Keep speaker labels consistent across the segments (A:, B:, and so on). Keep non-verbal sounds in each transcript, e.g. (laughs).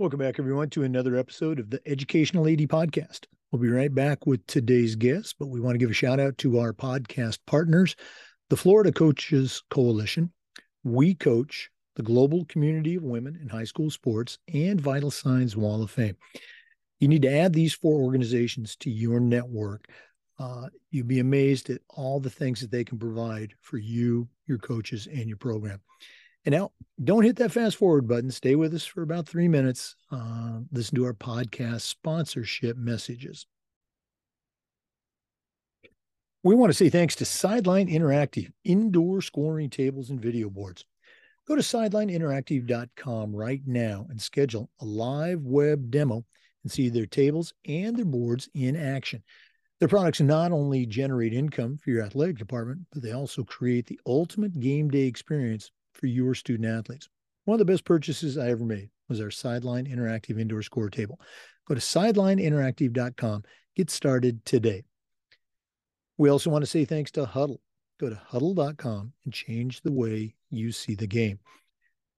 A: Welcome back, everyone, to another episode of the Educational AD Podcast. We'll be right back with today's guest, but we want to give a shout out to our podcast partners, the Florida Coaches Coalition, We Coach, the Global Community of Women in High School Sports, and Vital Signs Wall of Fame. You need to add these four organizations to your network. Uh, you'd be amazed at all the things that they can provide for you, your coaches, and your program. And now, don't hit that fast forward button. Stay with us for about three minutes. Uh, listen to our podcast sponsorship messages. We want to say thanks to Sideline Interactive, indoor scoring tables and video boards. Go to sidelineinteractive.com right now and schedule a live web demo and see their tables and their boards in action. Their products not only generate income for your athletic department, but they also create the ultimate game day experience for your student athletes. One of the best purchases I ever made was our Sideline Interactive Indoor Score Table. Go to sidelineinteractive.com. Get started today. We also want to say thanks to Hudl. Go to hudl.com and change the way you see the game.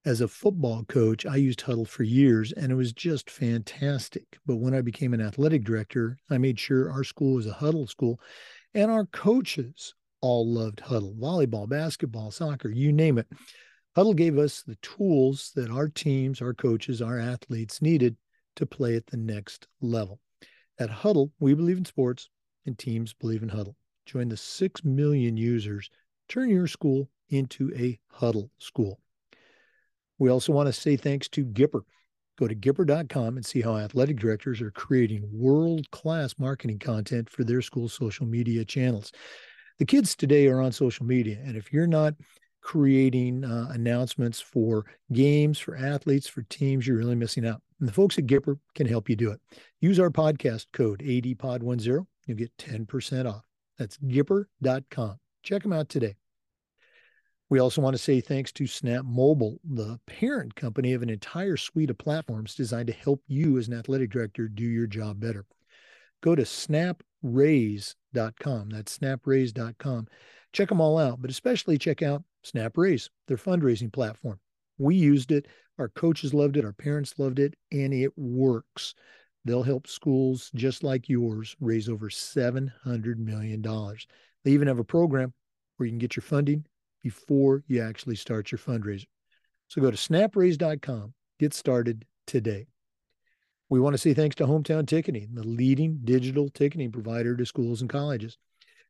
A: As a football coach, I used Hudl for years and it was just fantastic. But when I became an athletic director, I made sure our school was a Hudl school and our coaches all loved Hudl volleyball, basketball, soccer, you name it. Hudl gave us the tools that our teams, our coaches, our athletes needed to play at the next level. At Hudl, we believe in sports and teams believe in Hudl. Join the 6 million users. Turn your school into a Hudl school. We also want to say thanks to Gipper. Go to Gipper.com and see how athletic directors are creating world class marketing content for their school social media channels. The kids today are on social media, and if you're not creating uh, announcements for games, for athletes, for teams, you're really missing out. And the folks at Gipper can help you do it. Use our podcast code ADPOD10. You'll get 10% off. That's Gipper.com. Check them out today. We also want to say thanks to Snap Mobile, the parent company of an entire suite of platforms designed to help you as an athletic director do your job better. Go to snapraise.com. That's snapraise.com. Check them all out, but especially check out SnapRaise, their fundraising platform. We used it. Our coaches loved it. Our parents loved it, and it works. They'll help schools just like yours raise over $700 million. They even have a program where you can get your funding before you actually start your fundraiser. So go to snapraise.com, get started today. We want to say thanks to Hometown Ticketing, the leading digital ticketing provider to schools and colleges.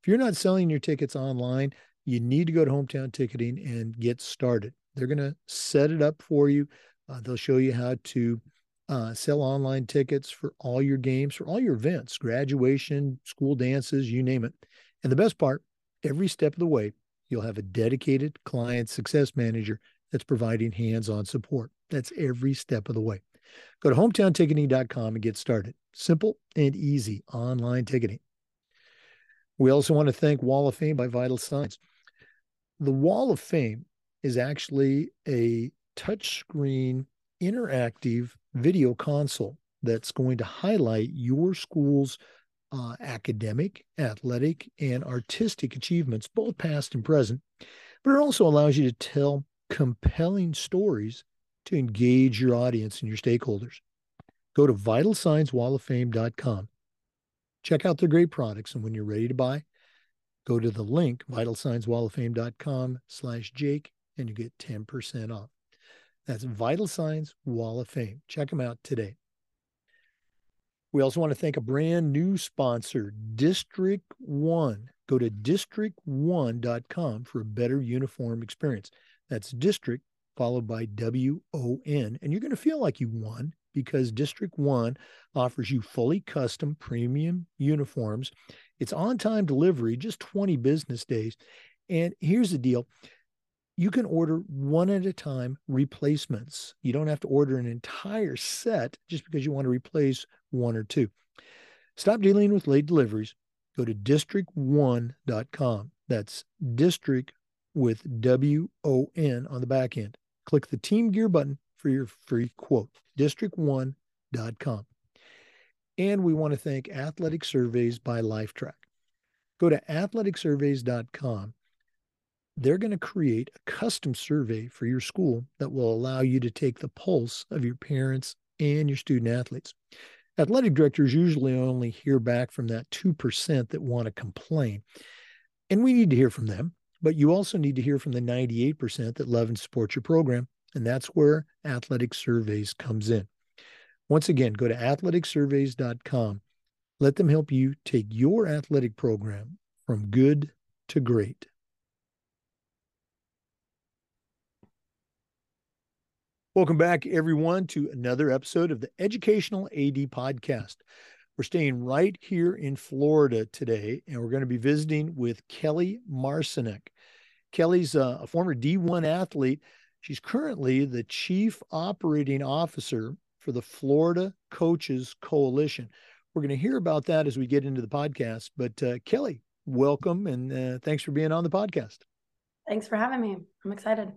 A: If you're not selling your tickets online, you need to go to Hometown Ticketing and get started. They're going to set it up for you. Uh, they'll show you how to uh, sell online tickets for all your games, for all your events, graduation, school dances, you name it. And the best part, every step of the way, you'll have a dedicated client success manager that's providing hands on support. That's every step of the way. Go to hometownticketing.com and get started. Simple and easy online ticketing. We also want to thank Wall of Fame by Vital Signs the Wall of Fame is actually a touchscreen interactive video console that's going to highlight your school's uh, academic, athletic, and artistic achievements, both past and present. But it also allows you to tell compelling stories to engage your audience and your stakeholders. Go to vitalsignswalloffame.com. Check out their great products, and when you're ready to buy, Go to the link, vitalsignswalloffame.com slash Jake, and you get 10% off. That's Vital Signs Wall of Fame. Check them out today. We also want to thank a brand new sponsor, District One. Go to district1.com for a better uniform experience. That's district followed by W O N. And you're going to feel like you won because District One offers you fully custom premium uniforms it's on time delivery, just 20 business days. And here's the deal you can order one at a time replacements. You don't have to order an entire set just because you want to replace one or two. Stop dealing with late deliveries. Go to district1.com. That's district with W O N on the back end. Click the Team Gear button for your free quote. District1.com. And we want to thank Athletic Surveys by Lifetrack. Go to athleticsurveys.com. They're going to create a custom survey for your school that will allow you to take the pulse of your parents, and your student athletes. Athletic directors usually only hear back from that 2% that want to complain. And we need to hear from them, but you also need to hear from the 98% that love and support your program. And that's where Athletic Surveys comes in. Once again, go to athleticsurveys.com. Let them help you take your athletic program from good to great. Welcome back, everyone, to another episode of the Educational AD Podcast. We're staying right here in Florida today, and we're going to be visiting with Kelly Marcinek. Kelly's a, a former D1 athlete. She's currently the Chief Operating Officer for the Florida Coaches Coalition. We're going to hear about that as we get into the podcast. But uh, Kelly, welcome and uh, thanks for being on the podcast.
B: Thanks for having me. I'm excited.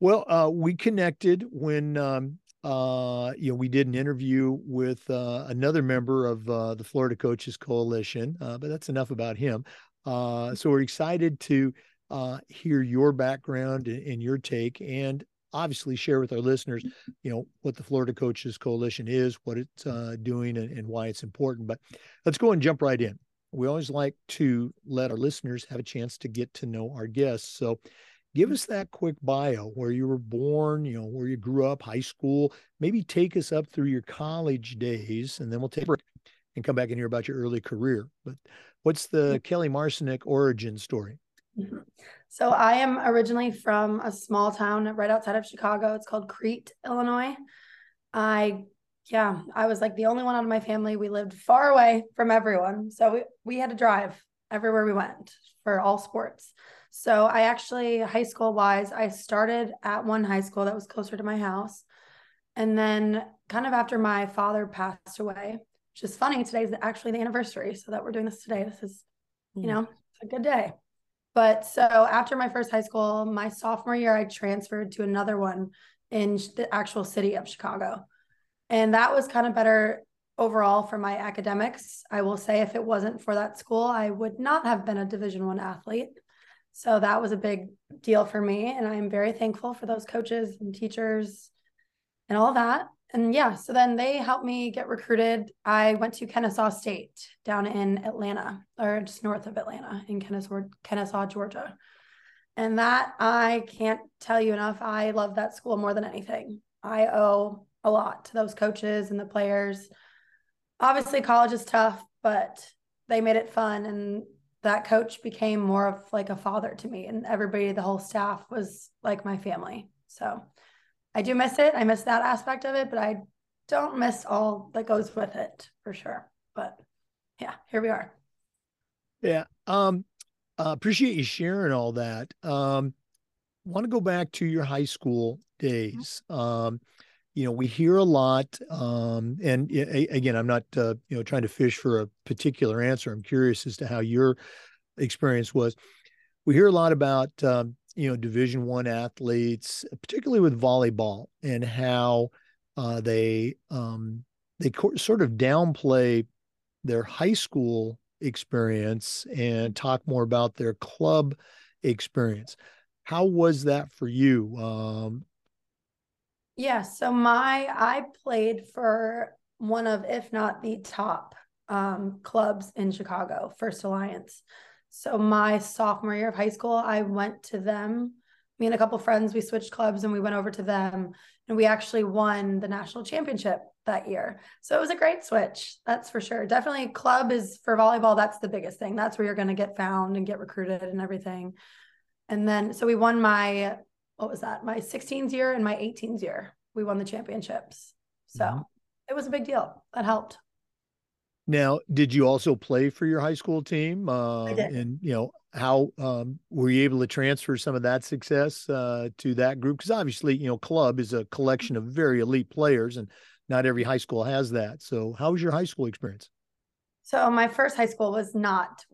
A: Well, uh, we connected when um, uh, you know we did an interview with uh, another member of uh, the Florida Coaches Coalition, uh, but that's enough about him. Uh, so we're excited to uh, hear your background and, and, your take, and obviously share with our listeners, you know, what the Florida Coaches Coalition is, what it's uh, doing, and, and why it's important. But let's go and jump right in. We always like to let our listeners have a chance to get to know our guests. So give us that quick bio where you were born you know where you grew up high school maybe take us up through your college days and then we'll take a break and come back and hear about your early career but what's the kelly marcinek origin story.
B: So i am originally from a small town right outside of chicago it's called crete illinois i yeah i was like the only one out of my family we lived far away from everyone so we, we had to drive everywhere we went for all sports so I actually, high school wise, I started at one high school that was closer to my house. And then kind of after my father passed away, which is funny, today's actually the anniversary. So that we're doing this today. This is, you hmm. know, a good day. But so after my first high school, my sophomore year, I transferred to another one in the actual city of Chicago. And that was kind of better overall for my academics. I will say if it wasn't for that school, I would not have been a division 1 athlete. So that was a big deal for me. And I'm very thankful for those coaches and teachers and all that. And yeah, so then they helped me get recruited. I went to Kennesaw State down in Atlanta, or just north of Atlanta in Kennesaw, Kennesaw, Georgia. And that I can't tell you enough. I love that school more than anything. I owe a lot to those coaches and the players. Obviously, college is tough, but they made it fun and that coach became more of like a father to me and everybody the whole staff was like my family so i do miss it. I miss that aspect of it but i don't miss all that goes with it for sure. But yeah here we are.
A: Yeah um uh, appreciate you sharing all that. Um want to go back to your high school days. Um you know we hear a lot um, and again i'm not uh, you know trying to fish for a particular answer. I'm curious as to how your experience was. We hear a lot about um, you know division one athletes particularly with volleyball and how uh, they um, they co- sort of downplay their high school experience and talk more about their club experience how was that for you um,
B: yeah. So my I played for one of, if not the top um, clubs in Chicago, First Alliance. So my sophomore year of high school, I went to them. Me and a couple friends, we switched clubs and we went over to them, and we actually won the national championship that year. So it was a great switch. That's for sure. Definitely, club is for volleyball. That's the biggest thing. That's where you're going to get found and get recruited and everything. And then, so we won my what was that? My 16s year and my 18s year. We won the championships. So mm-hmm. it was a big deal. That helped.
A: Now, did you also play for your high school team? Uh. And you know, how um, were you able to transfer some of that success uh, to that group? Because obviously, you know, club is a collection of very elite players, and not every high school has that. So, how was your high school experience?
B: So, my first high school was not;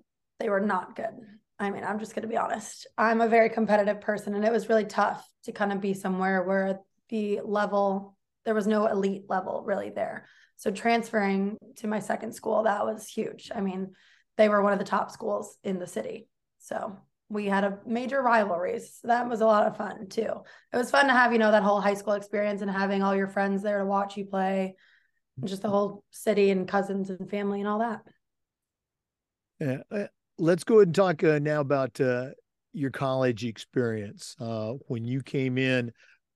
B: they were not good. I mean, I'm just going to be honest. I'm a very competitive person, and it was really tough to kind of be somewhere where the level, there was no elite level really there. So transferring to my second school, that was huge. I mean, they were one of the top schools in the city. So we had a major rivalries. So that was a lot of fun too. It was fun to have, you know, that whole high school experience and having all your friends there to watch you play, just the whole city and cousins and family and all that.
A: Yeah. Uh, let's go ahead and talk uh, now about uh, your college experience. Uh, when you came in,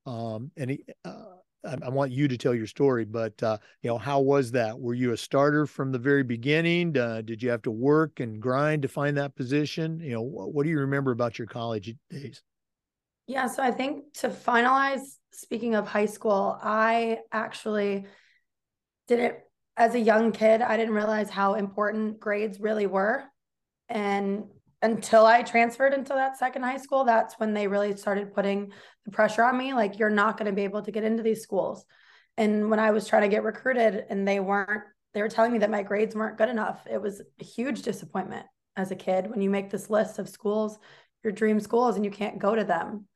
A: um, and uh, I, I, want you to tell your story, but uh, you know, how was that? Were you a starter from the very beginning? Uh, did you have to work and grind to find that position? You know, what, what do you remember about your college days?
B: Yeah, so I think to finalize, speaking of high school, I actually didn't, as a young kid, I didn't realize how important grades really were. And until I transferred into that second high school, that's when they really started putting the pressure on me. Like, you're not going to be able to get into these schools. And when I was trying to get recruited and they weren't, they were telling me that my grades weren't good enough. It was a huge disappointment as a kid when you make this list of schools, your dream schools, and you can't go to them.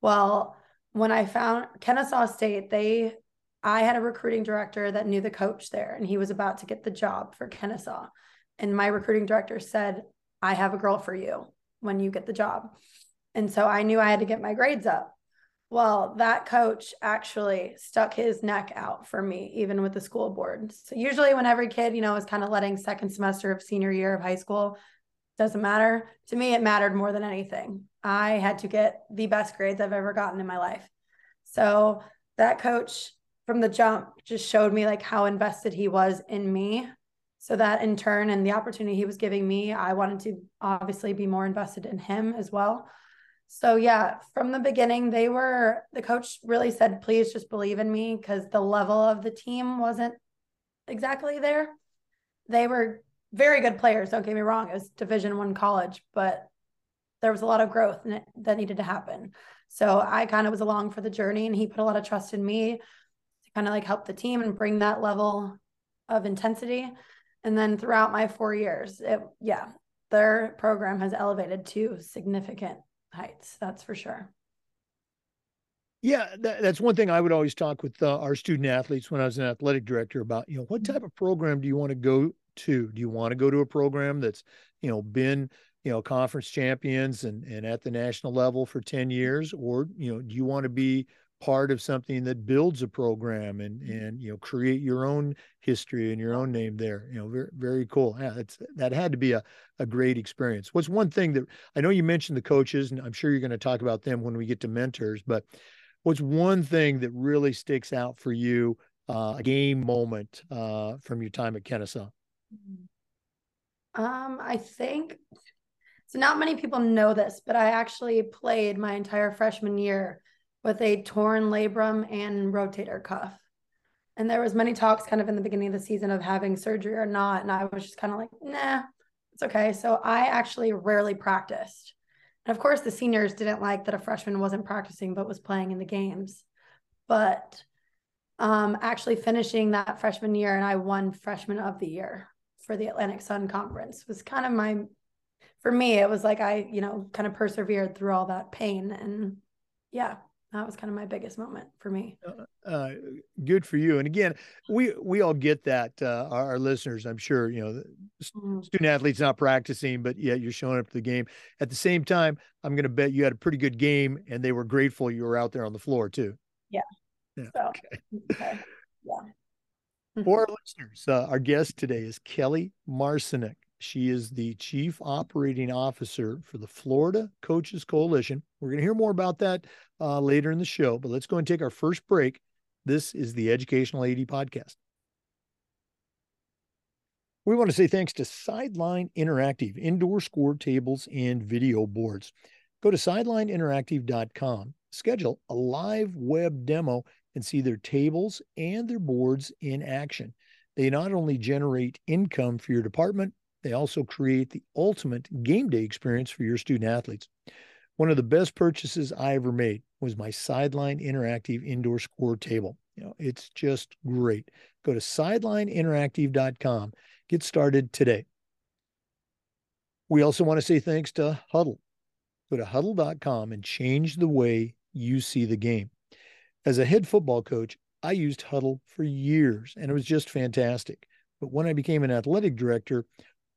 B: Well, when I found Kennesaw State, they, I had a recruiting director that knew the coach there and he was about to get the job for Kennesaw. And my recruiting director said, I have a girl for you when you get the job. And so I knew I had to get my grades up. Well, that coach actually stuck his neck out for me, even with the school board. So usually when every kid, you know, is kind of letting second semester of senior year of high school, doesn't matter. To me, it mattered more than anything. I had to get the best grades I've ever gotten in my life. So that coach from the jump just showed me like how invested he was in me so that in turn and the opportunity he was giving me i wanted to obviously be more invested in him as well. So yeah from the beginning they were the coach really said please just believe in me because the level of the team wasn't exactly there. They were very good players don't get me wrong it was division one college but there was a lot of growth that needed to happen. So i kind of was along for the journey and he put a lot of trust in me to kind of like help the team and bring that level of intensity and then throughout my four years, it, yeah, their program has elevated to significant heights. That's for sure.
A: Yeah, that, that's one thing I would always talk with uh, our student athletes when I was an athletic director about, you know, what type of program do you want to go to? Do you want to go to a program that's, you know, been, you know, conference champions and, and at the national level for 10 years? Or, you know, do you want to be part of something that builds a program and mm-hmm. and you know create your own history and your own name there you know very very cool yeah that's that had to be a, a great experience what's one thing that i know you mentioned the coaches and i'm sure you're going to talk about them when we get to mentors but what's one thing that really sticks out for you uh, a game moment uh, from your time at kennesaw
B: mm-hmm. um i think so not many people know this but i actually played my entire freshman year with a torn labrum and rotator cuff. And there was many talks kind of in the beginning of the season of having surgery or not. And I was just kind of like, nah, it's okay. So I actually rarely practiced. And of course, the seniors didn't like that a freshman wasn't practicing but was playing in the games. But um, actually finishing that freshman year and I won freshman of the year for the Atlantic Sun Conference was kind of my, for me, it was like I, you know, kind of persevered through all that pain. And yeah, that was kind of my biggest moment for me.
A: Uh, uh, good for you. And again, we we all get that. Uh, our, our, listeners, I'm sure, you know, mm-hmm. student athletes not practicing, but yeah, you're showing up to the game. At the same time, I'm going to bet you had a pretty good game, and they were grateful you were out there on the floor too.
B: Yeah. Yeah. So, okay. (laughs) okay.
A: Yeah. For our listeners, uh, our guest today is Kelly Marcinek. She is the Chief Operating Officer for the Florida Coaches Coalition. We're going to hear more about that uh, later in the show, but let's go and take our first break. This is the Educational AD Podcast. We want to say thanks to Sideline Interactive, indoor score tables and video boards. Go to sidelineinteractive.com, schedule a live web demo, and see their tables and their boards in action. They not only generate income for your department, they also create the ultimate game day experience for your student athletes. One of the best purchases I ever made was my Sideline Interactive indoor score table. You know, it's just great. Go to sidelineinteractive.com. Get started today. We also want to say thanks to Hudl. Go to hudl.com and change the way you see the game. As a head football coach, I used Hudl for years and it was just fantastic. But when I became an athletic director,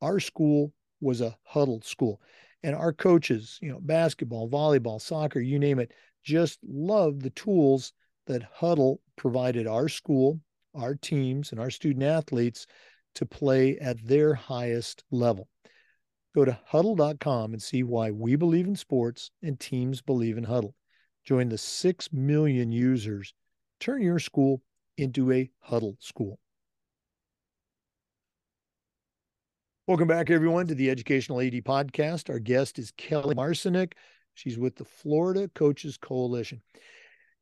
A: our school was a hudl school. And our coaches, you know, basketball, volleyball, soccer, you name it, just loved the tools that hudl provided our school, our teams, and our student athletes to play at their highest level. Go to hudl.com and see why we believe in sports and teams believe in hudl. Join the 6 million users. Turn your school into a hudl school. Welcome back, everyone, to the Educational AD Podcast. Our guest is Kelly Marcinek. She's with the Florida Coaches Coalition.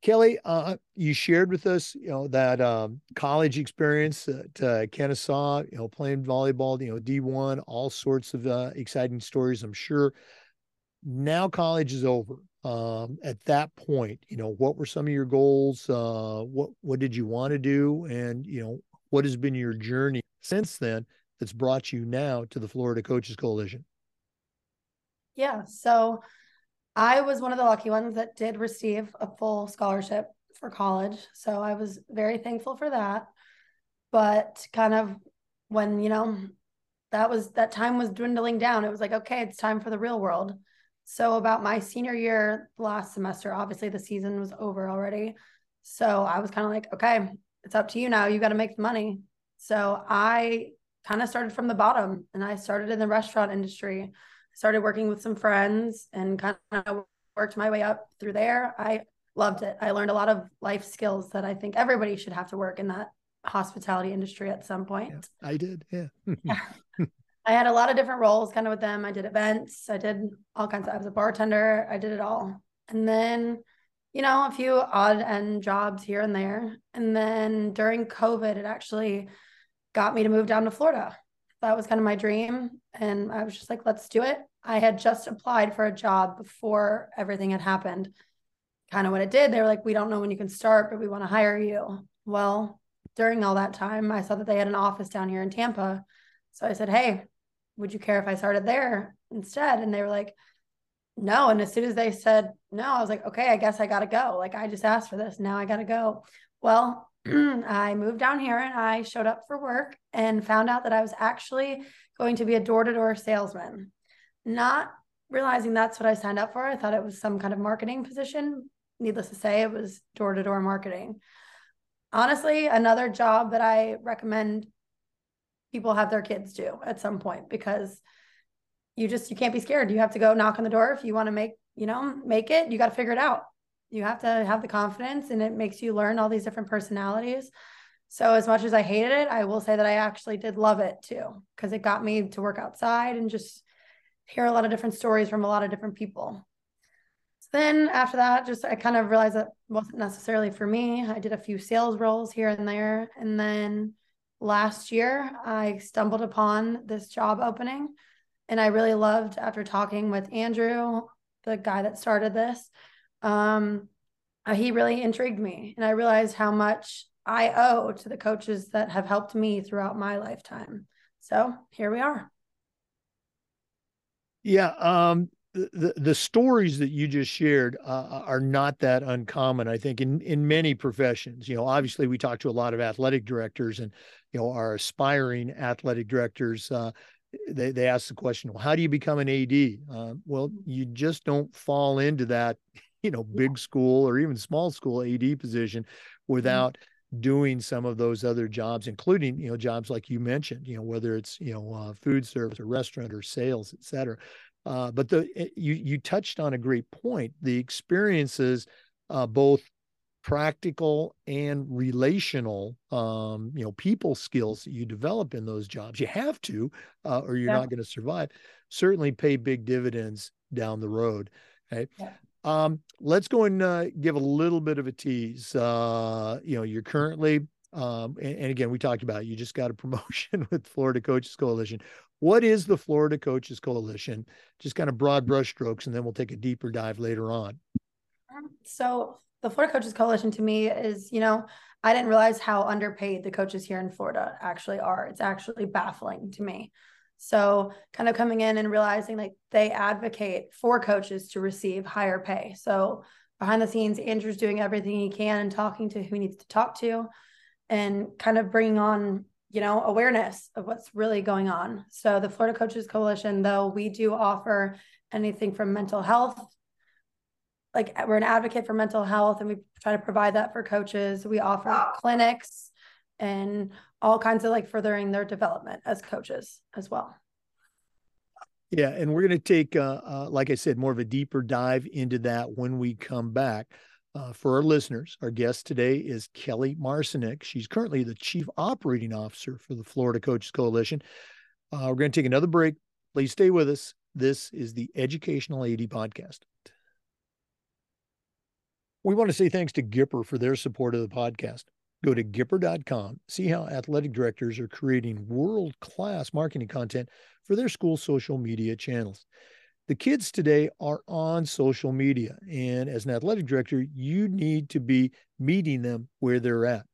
A: Kelly, uh, you shared with us, you know, that um, college experience at uh, Kennesaw, you know, playing volleyball, you know, D1, all sorts of uh, exciting stories, I'm sure. Now college is over. Um, at that point, you know, what were some of your goals? Uh, what what did you want to do, and you know, what has been your journey since then? That's brought you now to the Florida Coaches Coalition?
B: Yeah. So I was one of the lucky ones that did receive a full scholarship for college. So I was very thankful for that. But kind of when, you know, that was that time was dwindling down, it was like, okay, it's time for the real world. So about my senior year last semester, obviously the season was over already. So I was kind of like, okay, it's up to you now. You got to make the money. So I kind of started from the bottom and I started in the restaurant industry. I started working with some friends and kind of worked my way up through there. I loved it. I learned a lot of life skills that I think everybody should have to work in that hospitality industry at some point.
A: Yeah, I did. Yeah.
B: yeah. (laughs) I had a lot of different roles kind of with them. I did events, I did all kinds of I was a bartender, I did it all. And then you know, a few odd end jobs here and there. And then during COVID, it actually got me to move down to Florida. That was kind of my dream. And I was just like, let's do it. I had just applied for a job before everything had happened. Kind of what it did, they were like, we don't know when you can start, but we want to hire you. Well, during all that time, I saw that they had an office down here in Tampa. So I said, hey, would you care if I started there instead? And they were like, no. And as soon as they said no, I was like, okay, I guess I got to go. Like, I just asked for this. Now I got to go. Well, (clears throat) I moved down here and I showed up for work and found out that I was actually going to be a door to door salesman. Not realizing that's what I signed up for. I thought it was some kind of marketing position. Needless to say, it was door to door marketing. Honestly, another job that I recommend people have their kids do at some point because you just you can't be scared. You have to go knock on the door if you want to make, you know, make it, you got to figure it out you have to have the confidence and it makes you learn all these different personalities. So as much as i hated it i will say that i actually did love it too because it got me to work outside and just hear a lot of different stories from a lot of different people. So then after that just i kind of realized that wasn't necessarily for me. I did a few sales roles here and there. And then last year i stumbled upon this job opening and i really loved after talking with andrew the guy that started this um, uh, he really intrigued me. And I realized how much I owe to the coaches that have helped me throughout my lifetime. So here we are.
A: Yeah. Um, the, the stories that you just shared uh, are not that uncommon i think in in many professions you know obviously we talk to a lot of athletic directors and you know our aspiring athletic directors uh, they, they ask the question well how do you become an ad uh, well you just don't fall into that you know big school or even small school AD position mm-hmm. without mm-hmm. doing some of those other jobs, including you know jobs like you mentioned, you know whether it's you know uh, food service or restaurant or sales, et cetera. Uh, but the eh, you you touched on a great point. The experiences, uh, both practical and relational um, you know people skills that you develop in those jobs you have to uh, or you're yeah. not going to survive certainly pay big dividends down the road okay yeah. Um, let's go and uh, give a little bit of a tease. Uh, you know, you're currently, um, and, and, again, we talked about it, you just got a (laughs) promotion with Florida Coaches Coalition. What is the Florida Coaches Coalition? Just kind of broad brushstrokes, and then we'll take a deeper dive later on.
B: Um, so, the Florida Coaches Coalition to me is, you know, I didn't realize how underpaid the coaches here in Florida actually are. It's actually baffling to me. So, kind of coming in and realizing like they advocate for coaches to receive higher pay. So, behind the scenes, Andrew's doing everything he can and talking to who he needs to talk to and kind of bringing on, you know, awareness of what's really going on. So, the Florida Coaches Coalition, though, we do offer anything from mental health. Like we're an advocate for mental health and we try to provide that for coaches. We offer clinics and all kinds of like furthering their development as coaches as well.
A: Yeah, and we're going to take, uh, uh, like I said, more of a deeper dive into that when we come back. Uh, for our listeners, our guest today is Kelly Marcinek. She's currently the Chief Operating Officer for the Florida Coaches Coalition. Uh, we're going to take another break. Please stay with us. This is the Educational AD Podcast. We want to say thanks to Gipper for their support of the podcast. Go to Gipper.com, see how athletic directors are creating world class marketing content for their school social media channels. The kids today are on social media, and as an athletic director, you need to be meeting them where they're at.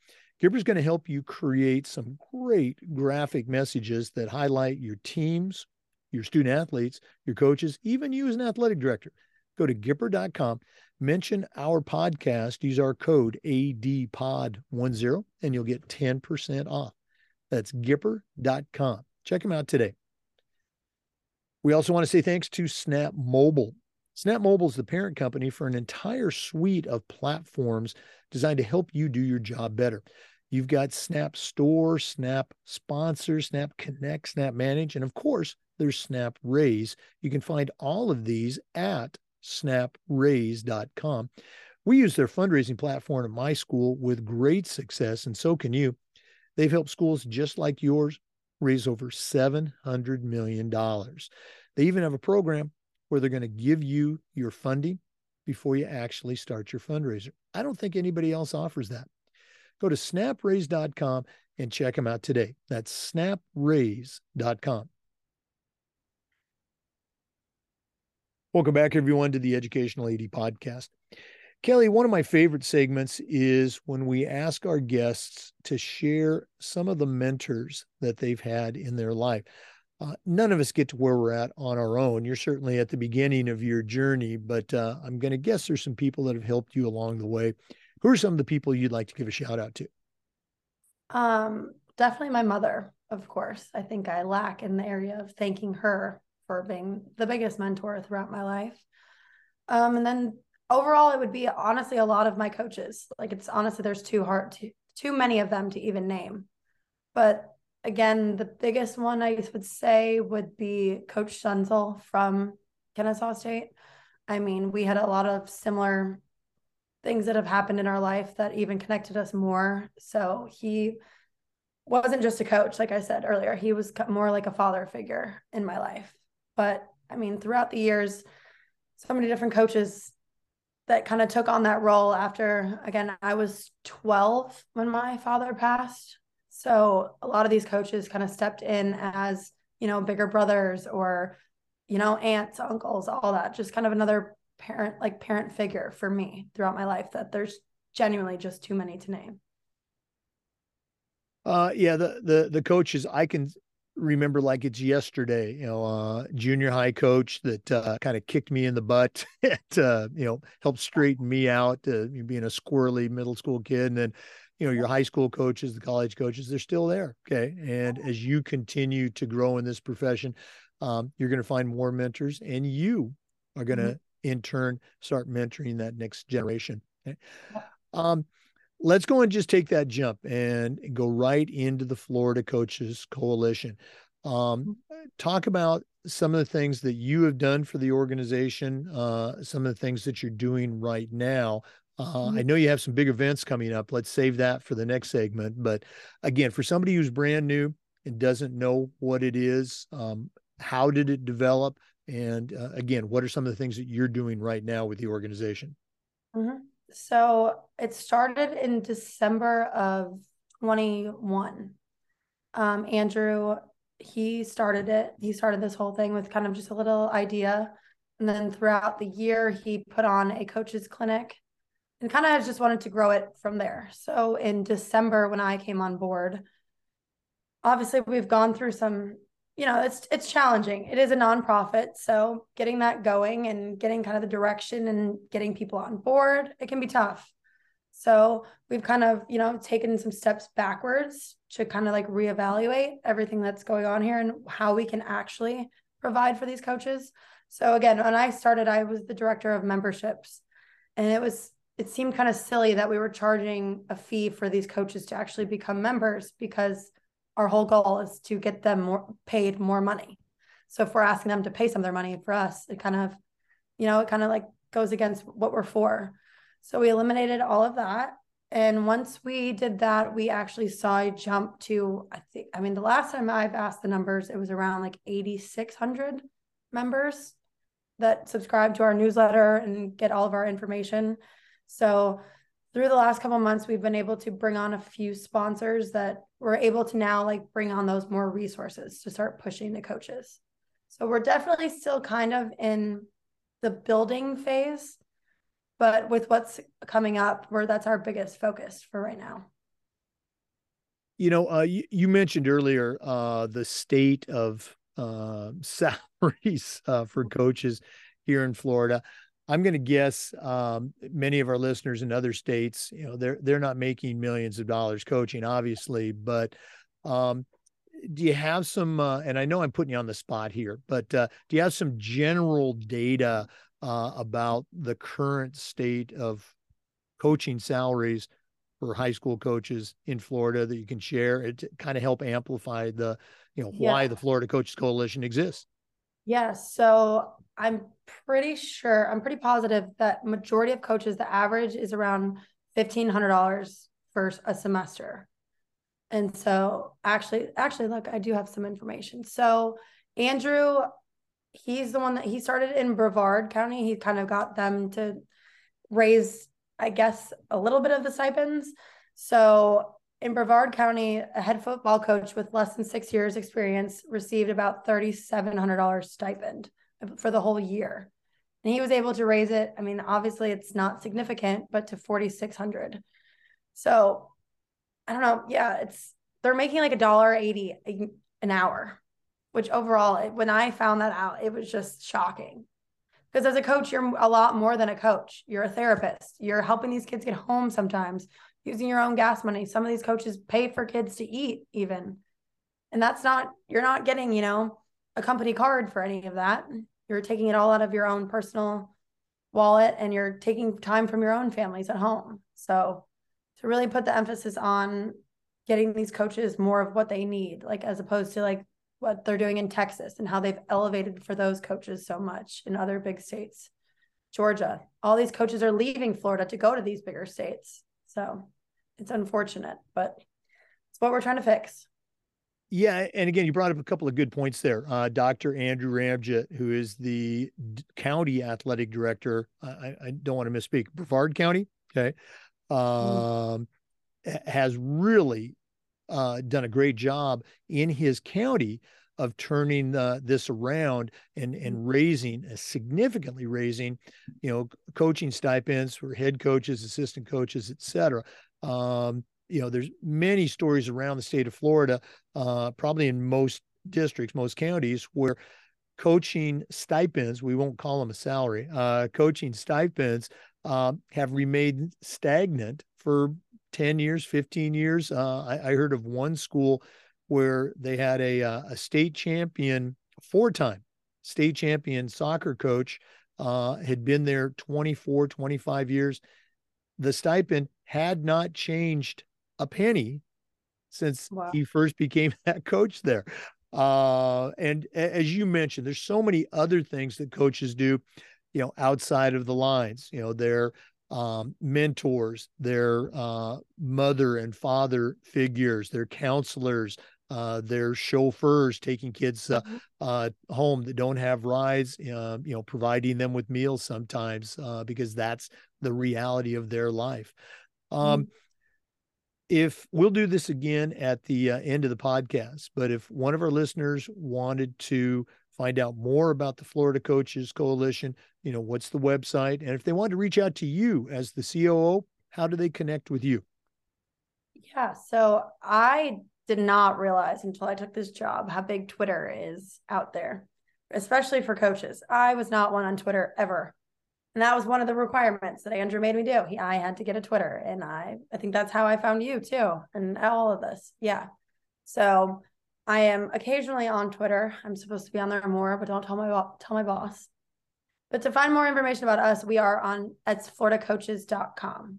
A: Gipper is going to help you create some great graphic messages that highlight your teams, your student athletes, your coaches, even you as an athletic director. Go to Gipper.com, mention our podcast, use our code ADPOD10, and you'll get 10% off. That's Gipper.com. Check them out today. We also want to say thanks to Snap Mobile. Snap Mobile is the parent company for an entire suite of platforms designed to help you do your job better. You've got Snap Store, Snap Sponsor, Snap Connect, Snap Manage, and of course, there's Snap Raise. You can find all of these at snapraise.com. We use their fundraising platform at my school with great success, and so can you. They've helped schools just like yours raise over $700 million. They even have a program where they're going to give you your funding before you actually start your fundraiser. I don't think anybody else offers that. Go to snapraise.com and check them out today. That's snapraise.com. Welcome back, everyone, to the Educational AD Podcast. Kelly, one of my favorite segments is when we ask our guests to share some of the mentors that they've had in their life. Uh, none of us get to where we're at on our own. You're certainly at the beginning of your journey, but uh, I'm going to guess there's some people that have helped you along the way. Who are some of the people you'd like to give a shout out to?
B: Um, definitely my mother, of course. I think I lack in the area of thanking her for being the biggest mentor throughout my life. Um, and then overall, it would be honestly a lot of my coaches. Like it's honestly, there's too hard to too many of them to even name. But again, the biggest one I would say would be Coach Schunzel from Kennesaw State. I mean, we had a lot of similar things that have happened in our life that even connected us more. So he wasn't just a coach, like I said earlier, he was more like a father figure in my life. But I mean, throughout the years, so many different coaches that kind of took on that role after, again, I was 12 when my father passed. So a lot of these coaches kind of stepped in as, you know, bigger brothers or, you know, aunts, uncles, all that, just kind of another parent, like parent figure for me throughout my life that there's genuinely just too many to name.
A: Uh, yeah, the the the coaches I can remember like it's yesterday, you know, uh, junior high coach that uh, kind of kicked me in the butt, (laughs) at, uh, you know, helped straighten me out, uh, being a squirrely middle school kid. And then, you know, your high school coaches, the college coaches, they're still there. Okay. And as you continue to grow in this profession, um, you're going to find more mentors and you are going to, mm-hmm. in turn, start mentoring that next generation. Okay? Um, let's go and just take that jump and go right into the Florida Coaches Coalition. Um, mm-hmm. talk about some of the things that you have done for the organization, uh, some of the things that you're doing right now. Uh, mm-hmm. I know you have some big events coming up. Let's save that for the next segment. But again, for somebody who's brand new and doesn't know what it is, um, how did it develop? And uh, again, what are some of the things that you're doing right now with the organization?
B: Mm-hmm. So it started in December of 21. Um, Andrew, he started it. He started this whole thing with kind of just a little idea. And then throughout the year, he put on a coach's clinic and kind of just wanted to grow it from there. So in December, when I came on board, obviously we've gone through some you know it's it's challenging. It is a nonprofit so getting that going and getting kind of the direction and getting people on board it can be tough. So we've kind of you know taken some steps backwards to kind of like reevaluate everything that's going on here and how we can actually provide for these coaches. So again, when I started, I was the director of memberships, and it was it seemed kind of silly that we were charging a fee for these coaches to actually become members because our whole goal is to get them more paid more money. So if we're asking them to pay some of their money for us, it kind of, you know, it kind of like goes against what we're for. So we eliminated all of that. And once we did that, we actually saw a jump to, I think, I mean, the last time I've asked the numbers, it was around like 8,600 members that subscribe to our newsletter and get all of our information. So through the last couple months, we've been able to bring on a few sponsors that we're able to now like bring on those more resources to start pushing the coaches. So we're definitely still kind of in the building phase, but with what's coming up, where that's our biggest focus for right now.
A: You know, uh, you, you, mentioned earlier uh, the state of uh, (laughs) salaries uh, for coaches here in Florida. I'm going to guess um, many of our listeners in other states, you know, they're they're not making millions of dollars coaching, obviously, but um, do you have some? Uh, and I know I'm putting you on the spot here, but uh, do you have some general data uh, about the current state of coaching salaries for high school coaches in Florida that you can share? It kind of help amplify the, you know, why yeah. the Florida Coaches Coalition exists.
B: Yes. So I'm pretty sure, I'm pretty positive that majority of coaches, the average is around $1,500 for a semester. And so actually, actually, look, I do have some information. So Andrew, he's the one that he started in Brevard County. He kind of got them to raise, I guess, a little bit of the stipends. So in Brevard County, a head football coach with less than six years experience received about $3,700 stipend for the whole year. And he was able to raise it. I mean, obviously it's not significant, but to 4,600. So I don't know. Yeah, it's, they're making like a dollar 80 an hour, which overall, when I found that out, it was just shocking. Because as a coach, you're a lot more than a coach. You're a therapist. You're helping these kids get home sometimes using your own gas money. Some of these coaches pay for kids to eat, even. And that's not, you're not getting, you know, a company card for any of that. You're taking it all out of your own personal wallet and you're taking time from your own families at home. So, to really put the emphasis on getting these coaches more of what they need, like as opposed to like what they're doing in Texas and how they've elevated for those coaches so much in other big states. Georgia, all these coaches are leaving Florida to go to these bigger states. So it's unfortunate, but it's what we're trying to fix.
A: Yeah, and again, you brought up a couple of good points there. Uh, Dr. Andrew Ramjit, who is the D- county athletic director, I, I, don't want to misspeak, Brevard County, okay, mm-hmm. um, mm. has really uh, done a great job in his county of turning uh, this around and and mm-hmm. raising, uh, significantly raising, you know, coaching stipends for head coaches, assistant coaches, et cetera. Um, you know, there's many stories around the state of Florida, uh, probably in most districts, most counties, where coaching stipends, we won't call them a salary, uh, coaching stipends uh, have remained stagnant for 10 years, 15 years. Uh, I, I, heard of one school where they had a, uh, a state champion, four time state champion soccer coach, uh, had been there 24, 25 years. The stipend had not changed a penny since wow. he first became (laughs) that coach there. Uh, and as you mentioned, there's so many other things that coaches do, you know, outside of the lines. You know, they're um, mentors, their uh, mother and father figures, their counselors, uh, their chauffeurs taking kids uh, mm-hmm. uh, home that don't have rides, uh, you know, providing them with meals sometimes uh, because that's the reality of their life. Um, mm-hmm. If we'll do this again at the uh, end of the podcast, but if one of our listeners wanted to find out more about the Florida Coaches Coalition, you know, what's the website? And if they wanted to reach out to you as the COO, how do they connect with you?
B: Yeah. So I did not realize until I took this job how big Twitter is out there, especially for coaches. I was not one on Twitter ever. And that was one of the requirements that Andrew made me do. He, I had to get a Twitter, and I, I think that's how I found you too, and all of this. Yeah. So I am occasionally on Twitter. I'm supposed to be on there more, but don't tell my tell my boss. But to find more information about us, we are on it's floridacoaches.com.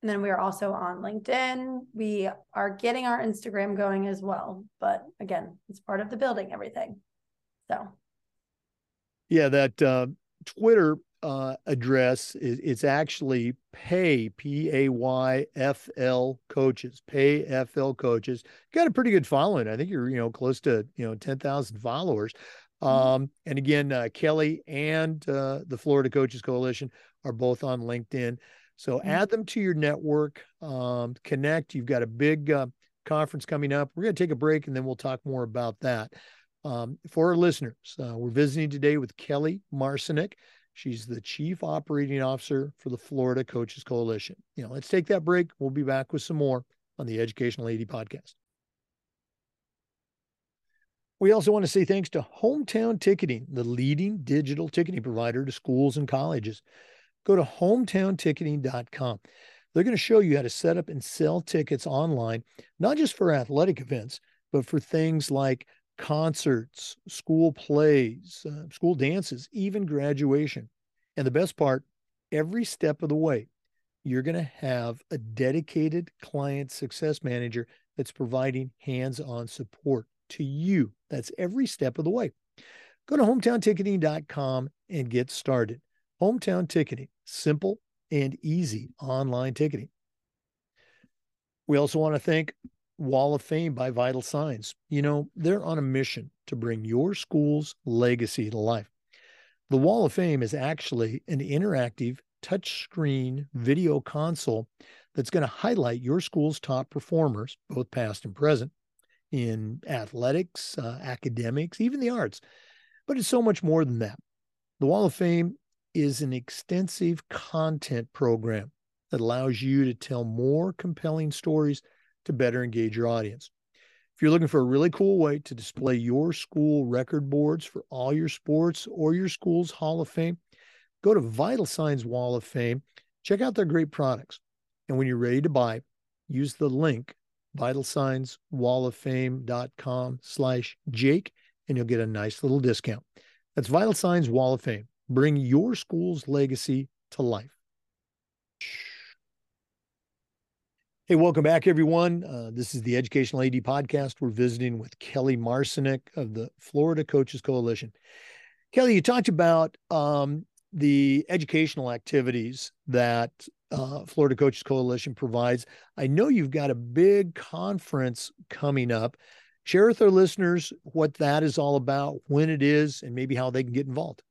B: And then we are also on LinkedIn. We are getting our Instagram going as well. But again, it's part of the building everything. So
A: yeah, that uh, Twitter uh, address is it's actually pay p a y f l coaches pay f l coaches. Got a pretty good following. I think you're you know close to you know 10,000 followers. Mm-hmm. um, and again uh, kelly and uh, the florida coaches coalition are both on linkedin. So mm-hmm. add them to your network um, connect. You've got a big uh, conference coming up. We're going to take a break and then we'll talk more about that. Um, for our listeners uh, we're visiting today with kelly marcinek She's the chief operating officer for the Florida Coaches Coalition. You know, let's take that break. We'll be back with some more on the Educational AD podcast. We also want to say thanks to Hometown Ticketing, the leading digital ticketing provider to schools and colleges. Go to hometownticketing.com. They're going to show you how to set up and sell tickets online, not just for athletic events, but for things like concerts, school plays, uh, school dances, even graduation. And the best part, every step of the way, you're going to have a dedicated client success manager that's providing hands on support to you. That's every step of the way. Go to hometownticketing.com and get started. Hometown Ticketing, simple and easy online ticketing. We also want to thank Wall of Fame by Vital Signs. You know, they're on a mission to bring your school's legacy to life. The Wall of Fame is actually an interactive touchscreen video console that's going to highlight your school's top performers, both past and present, in athletics, uh, academics, even the arts. But it's so much more than that. The Wall of Fame is an extensive content program that allows you to tell more compelling stories to better engage your audience. If you're looking for a really cool way to display your school record boards for all your sports or your school's Hall of Fame, go to Vital Signs Wall of Fame, check out their great products. And when you're ready to buy, use the link vitalsignswalloffame.com slash Jake, and you'll get a nice little discount. That's Vital Signs Wall of Fame. Bring your school's legacy to life. Hey, welcome back, everyone. Uh, this is the Educational AD podcast. We're visiting with Kelly Marcinek of the Florida Coaches Coalition. Kelly, you talked about um, the educational activities that uh, Florida Coaches Coalition provides. I know you've got a big conference coming up. Share with our listeners what that is all about, when it is, and maybe how they can get involved.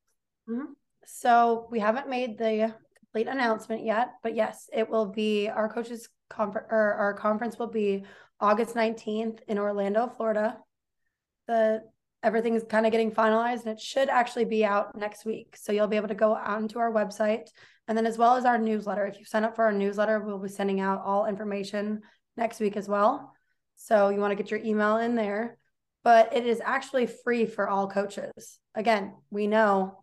B: Mm-hmm. So we haven't made the complete announcement yet, but yes, it will be our coaches conference or our conference will be August 19th in Orlando, Florida. The everything's kind of getting finalized and it should actually be out next week. So you'll be able to go onto our website and then as well as our newsletter. If you sign up for our newsletter, we'll be sending out all information next week as well. So you want to get your email in there, but it is actually free for all coaches. Again, we know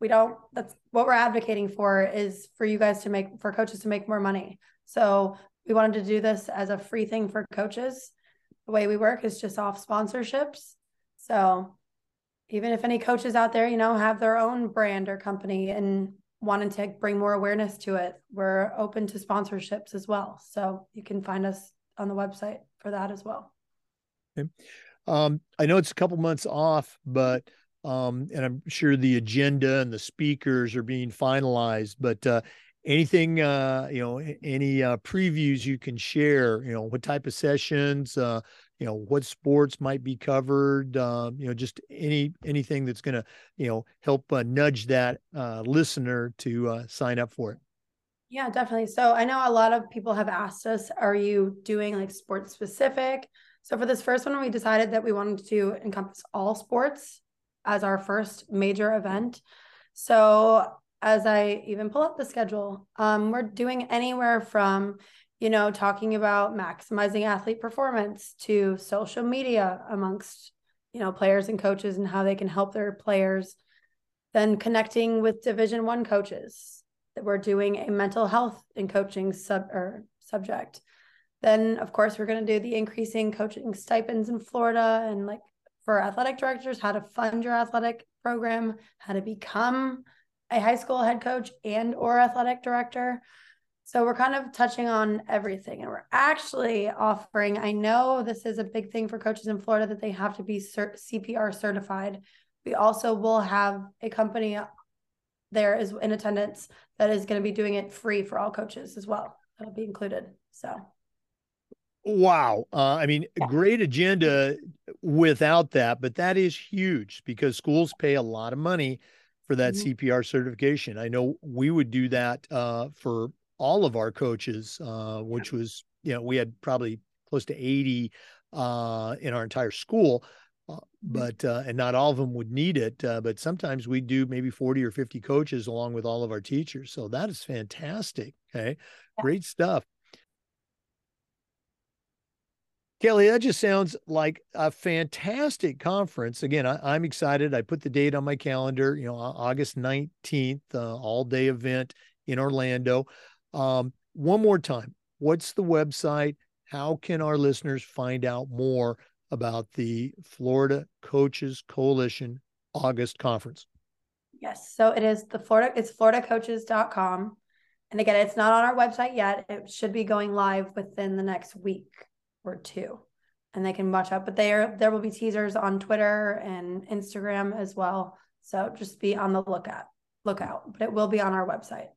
B: we don't that's what we're advocating for is for you guys to make for coaches to make more money. So we wanted to do this as a free thing for coaches. The way we work is just off sponsorships. So even if any coaches out there, you know, have their own brand or company and wanted to bring more awareness to it, we're open to sponsorships as well. So you can find us on the website for that as well.
A: Okay. Um, I know it's a couple months off, but um, and I'm sure the agenda and the speakers are being finalized. But uh, anything uh you know any uh previews you can share you know what type of sessions uh you know what sports might be covered um you know just any anything that's going to you know help uh, nudge that uh listener to uh sign up for it.
B: Yeah definitely. So i know a lot of people have asked us are you doing like sports specific? So for this first one we decided that we wanted to encompass all sports as our first major event so as I even pull up the schedule, um, we're doing anywhere from, you know, talking about maximizing athlete performance to social media amongst, you know, players and coaches and how they can help their players. Then connecting with Division One coaches. That we're doing a mental health and coaching sub or subject. Then, of course, we're going to do the increasing coaching stipends in Florida and like for athletic directors, how to fund your athletic program, how to become a high school head coach and or athletic director. So we're kind of touching on everything and we're actually offering I know this is a big thing for coaches in Florida that they have to be cert- CPR certified. We also will have a company there is in attendance that is going to be doing it free for all coaches as well. That'll be included. So
A: Wow. Uh, I mean, great agenda without that, but that is huge because schools pay a lot of money for that mm-hmm. CPR certification. I know we would do that uh, for all of our coaches, uh, which was, you know, we had probably close to 80 uh, in our entire school. Uh, mm-hmm. but uh, and not all of them would need it uh, but sometimes we do maybe 40 or 50 coaches along with all of our teachers so that is fantastic okay great stuff Kelly, that just sounds like a fantastic conference. Again, I, am excited. I put the date on my calendar, you know, August 19th, uh, all day event in Orlando. Um, one more time, what's the website? How can our listeners find out more about the Florida Coaches Coalition August conference?
B: Yes. So it is the Florida, it's floridacoaches.com. And again, it's not on our website yet. It should be going live within the next week or two and they can watch out. But there there will be teasers on twitter and instagram as well. So just be on the lookout lookout but it will be on our website.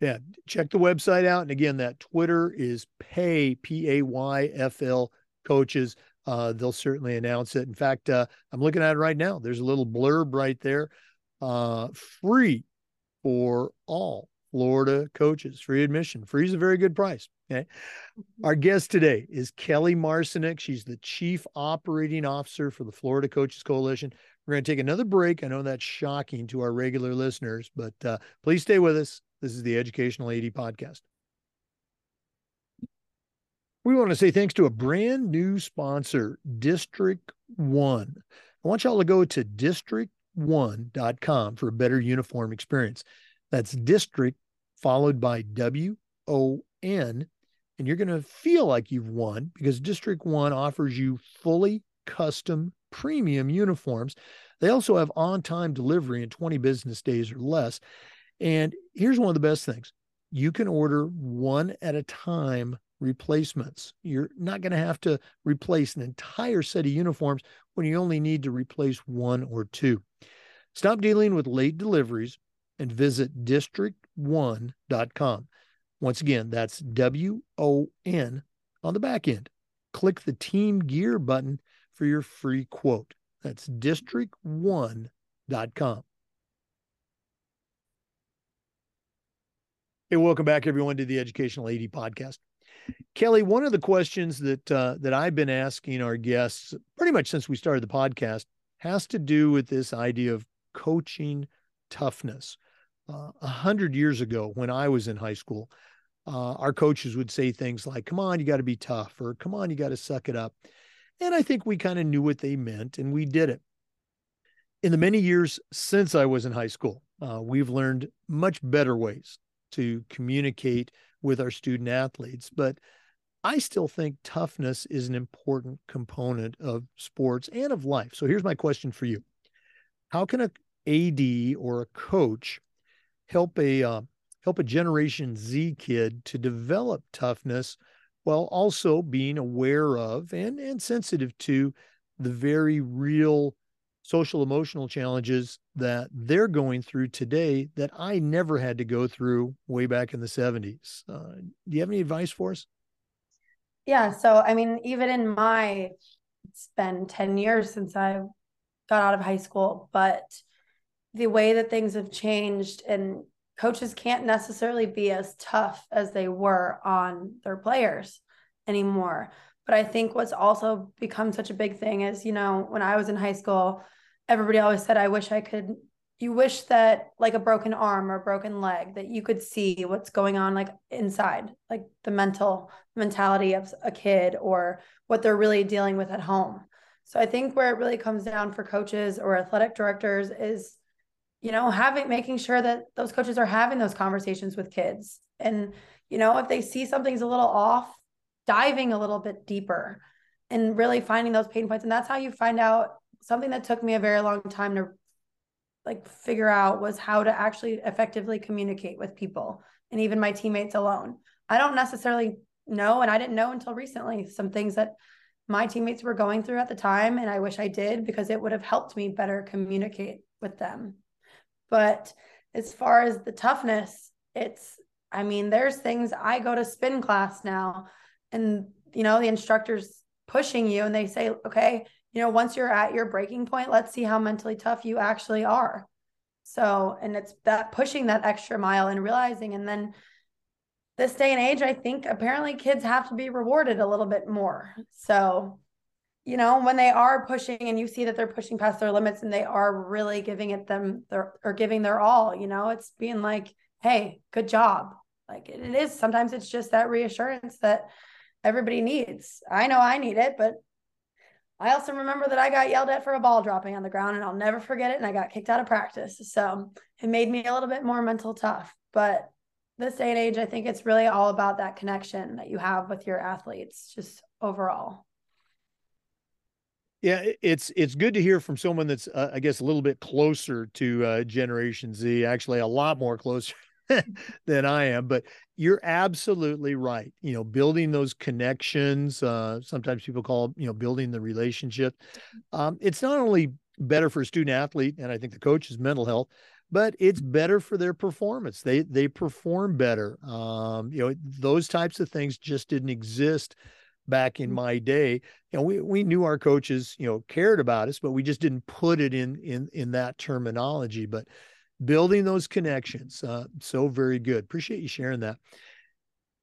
A: Yeah check the website out. And again that twitter is pay p-a-y-f-l coaches. Uh, they'll certainly announce it. In fact uh, i'm looking at it right now. There's a little blurb right there. Uh, free for all Florida coaches, free admission. Free is a very good price. Okay. Mm-hmm. Our guest today is Kelly Marcinek. She's the Chief Operating Officer for the Florida Coaches Coalition. We're going to take another break. I know that's shocking to our regular listeners, but uh, please stay with us. This is the Educational AD Podcast. We want to say thanks to a brand new sponsor, District One. I want y'all to go to district1.com for a better uniform experience. That's district followed by W O N. And you're going to feel like you've won because District One offers you fully custom premium uniforms. They also have on time delivery in 20 business days or less. And here's one of the best things you can order one at a time replacements. You're not going to have to replace an entire set of uniforms when you only need to replace one or two. Stop dealing with late deliveries and visit district1.com. Once again, that's W O N on the back end. Click the Team Gear button for your free quote. That's district1.com. Hey, welcome back, everyone, to the Educational AD podcast. Kelly, one of the questions that uh, that I've been asking our guests pretty much since we started the podcast has to do with this idea of coaching toughness uh, a uh, hundred years ago when I was in high school, uh, our coaches would say things like, "Come on, you got to be tough," or "Come on, you got to suck it up," and I think we kind of knew what they meant, and we did it. In the many years since I was in high school, uh, we've learned much better ways to communicate with our student athletes, but I still think toughness is an important component of sports and of life. So here's my question for you: How can a AD or a coach help a uh, help a Generation Z kid to develop toughness while also being aware of and and sensitive to the very real social emotional challenges that they're going through today that I never had to go through way back in the 70s. Uh, do you have any advice for us?
B: Yeah. So, I mean, even in my, it's been 10 years since I got out of high school, but the way that things have changed and coaches can't necessarily be as tough as they were on their players anymore. But I think what's also become such a big thing is, you know, when I was in high school, everybody always said, I wish I could. You wish that, like a broken arm or a broken leg, that you could see what's going on, like inside, like the mental mentality of a kid or what they're really dealing with at home. So I think where it really comes down for coaches or athletic directors is you know, having making sure that those coaches are having those conversations with kids. And, you know, if they see something's a little off, diving a little bit deeper and really finding those pain points. And that's how you find out something that took me a very long time to like figure out was how to actually effectively communicate with people and even my teammates alone. I don't necessarily know and I didn't know until recently some things that my teammates were going through at the time and I wish I did because it would have helped me better communicate with them. But as far as the toughness, it's I mean, there's things I go to spin class now and you know, the instructor's pushing you and they say, "Okay, you know, once you're at your breaking point, let's see how mentally tough you actually are." So, and it's that pushing that extra mile and realizing and then this day and age, I think apparently kids have to be rewarded a little bit more. So, you know, when they are pushing and you see that they're pushing past their limits and they are really giving it them their or giving their all, you know, it's being like, hey, good job. Like it is sometimes it's just that reassurance that everybody needs. I know I need it, but I also remember that I got yelled at for a ball dropping on the ground and I'll never forget it. And I got kicked out of practice. So it made me a little bit more mental tough. But this day and age, I think it's really all about that connection that you have with your athletes, just overall.
A: Yeah, it's it's good to hear from someone that's uh, I guess a little bit closer to uh, Generation Z, actually a lot more closer (laughs) than I am. But you're absolutely right. You know, building those connections. Uh, sometimes people call you know building the relationship. Um, it's not only better for a student athlete, and I think the coach's mental health, but it's better for their performance. They they perform better. Um, you know, those types of things just didn't exist back in mm. my day. You know, we we knew our coaches, you know, cared about us, but we just didn't put it in in in that terminology. But building those connections, uh, so very good. Appreciate you sharing that.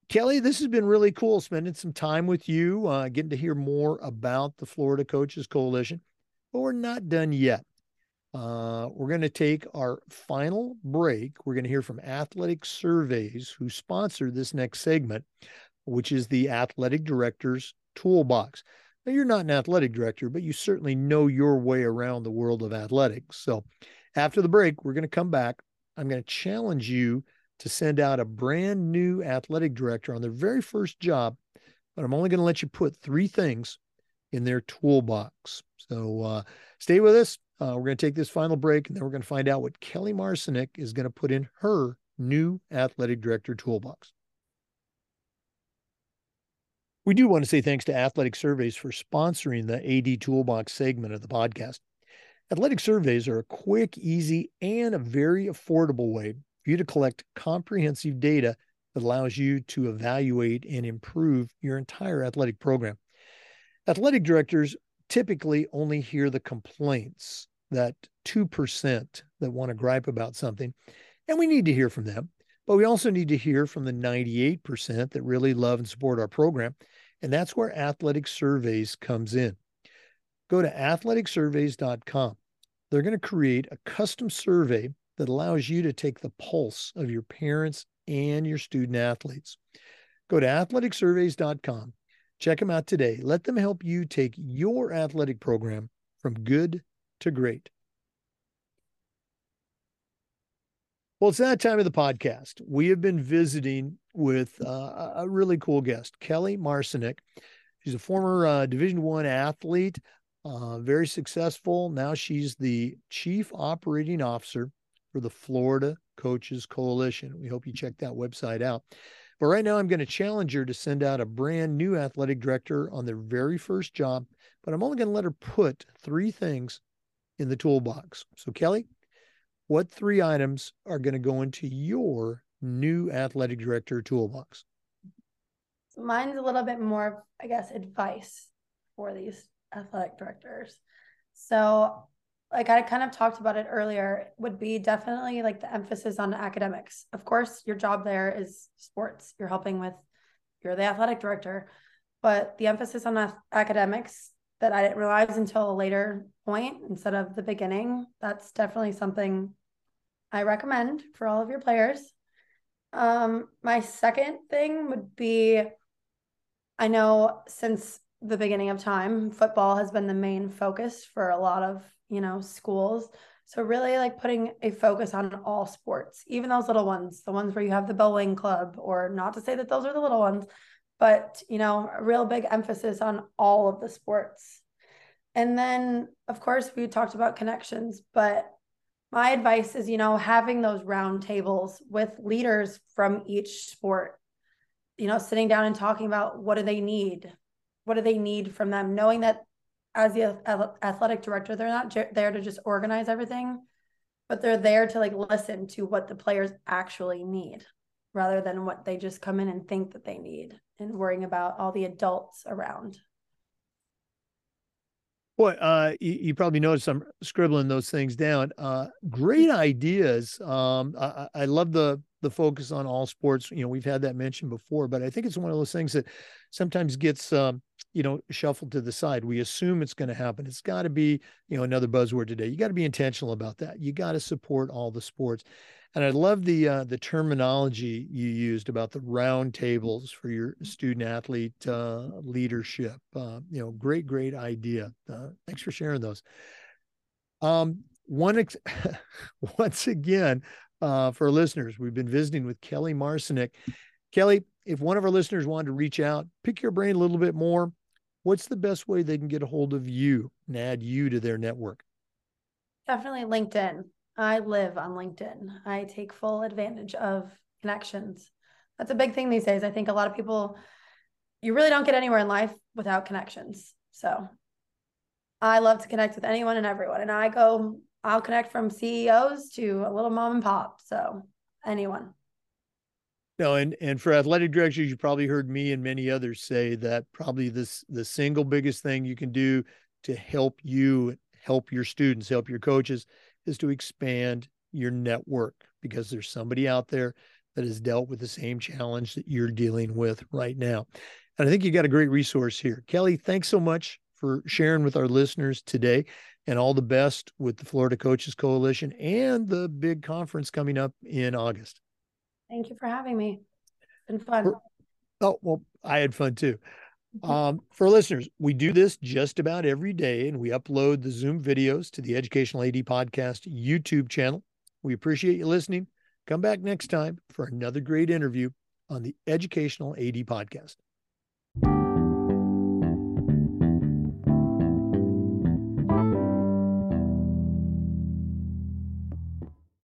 A: Kelly, this has been really cool spending some time with you, uh, getting to hear more about the Florida Coaches Coalition. But we're not done yet. Uh, we're going to take our final break. We're going to hear from Athletic Surveys, who sponsor this next segment, which is the Athletic Director's Toolbox. Now, you're not an athletic director, but you certainly know your way around the world of athletics. So, after the break, we're going to come back. I'm going to challenge you to send out a brand new athletic director on their very first job, but I'm only going to let you put three things in their toolbox. So, uh, stay with us. Uh, we're going to take this final break and then we're going to find out what Kelly Marcinick is going to put in her new athletic director toolbox. We do want to say thanks to Athletic Surveys for sponsoring the AD Toolbox segment of the podcast. Athletic Surveys are a quick, easy, and a very affordable way for you to collect comprehensive data that allows you to evaluate and improve your entire athletic program. Athletic directors typically only hear the complaints, that 2% that want to gripe about something. And we need to hear from them. But we also need to hear from the 98% that really love and support our program. And that's where Athletic Surveys comes in. Go to athleticsurveys.com. They're going to create a custom survey that allows you to take the pulse of your parents and your student athletes. Go to athleticsurveys.com Check them out today. Let them help you take your athletic program from good to great. Well, it's that time of the podcast. We have been visiting with uh, a really cool guest, Kelly Marcinek. She's a former uh, Division One athlete, uh, very successful. Now she's the chief operating officer for the Florida Coaches Coalition. We hope you check that website out. But right now, I'm going to challenge her to send out a brand new athletic director on their very first job. But I'm only going to let her put three things in the toolbox. So, Kelly, what three items are going to go into your new athletic director toolbox?
B: So mine's a little bit more, I guess, advice for these athletic directors. So like I kind of talked about it earlier, would be definitely like the emphasis on academics. Of course, your job there is sports. You're helping with, you're the athletic director, but the emphasis on academics that I didn't realize until a later point instead of the beginning, that's definitely something I recommend for all of your players. Um, my second thing would be I know since the beginning of time, football has been the main focus for a lot of you know, schools. So really like putting a focus on all sports, even those little ones, the ones where you have the bowling club, or not to say that those are the little ones, but you know, a real big emphasis on all of the sports. And then of course we talked about connections, but my advice is, you know, having those round tables with leaders from each sport, you know, sitting down and talking about what do they need? What do they need from them? Knowing that as the athletic director, they're not there to just organize everything, but they're there to like listen to what the players actually need rather than what they just come in and think that they need and worrying about all the adults around.
A: Boy, uh, you, you, probably noticed I'm scribbling those things down. Uh, great (laughs) ideas. Um, I, I, love the the focus on all sports. You know, we've had that mentioned before, but I think it's one of those things that sometimes gets um, you know shuffled to the side. We assume it's going to happen. It's got to be you know another buzzword today. You got to be intentional about that. You got to support all the sports. And I love the uh, the terminology you used about the round tables for your student athlete uh, leadership. Uh, you know, great, great idea. Uh, thanks for sharing those. Um, one ex- (laughs) once again, uh, for listeners, we've been visiting with Kelly Marcinek. Kelly, if one of our listeners wanted to reach out, pick your brain a little bit more, what's the best way they can get a hold of you and add you to their network?
B: Definitely LinkedIn. I live on LinkedIn. I take full advantage of connections. That's a big thing these days. I think a lot of people, you really don't get anywhere in life without connections. So I love to connect with anyone and everyone. And I go, I'll connect from CEOs to a little mom and pop. So anyone.
A: No, and and for athletic directors, you probably heard me and many others say that probably this the single biggest thing you can do to help you help your students, help your coaches is to expand your network because there's somebody out there that has dealt with the same challenge that you're dealing with right now. And I think you got a great resource here. Kelly, thanks so much for sharing with our listeners today and all the best with the Florida Coaches Coalition and the big conference coming up in August.
B: Thank you for having me. It's been fun.
A: Oh, well, I had fun too. Um, for listeners, we do this just about every day and we upload the Zoom videos to the Educational AD Podcast YouTube channel. We appreciate you listening. Come back next time for another great interview on the Educational AD Podcast.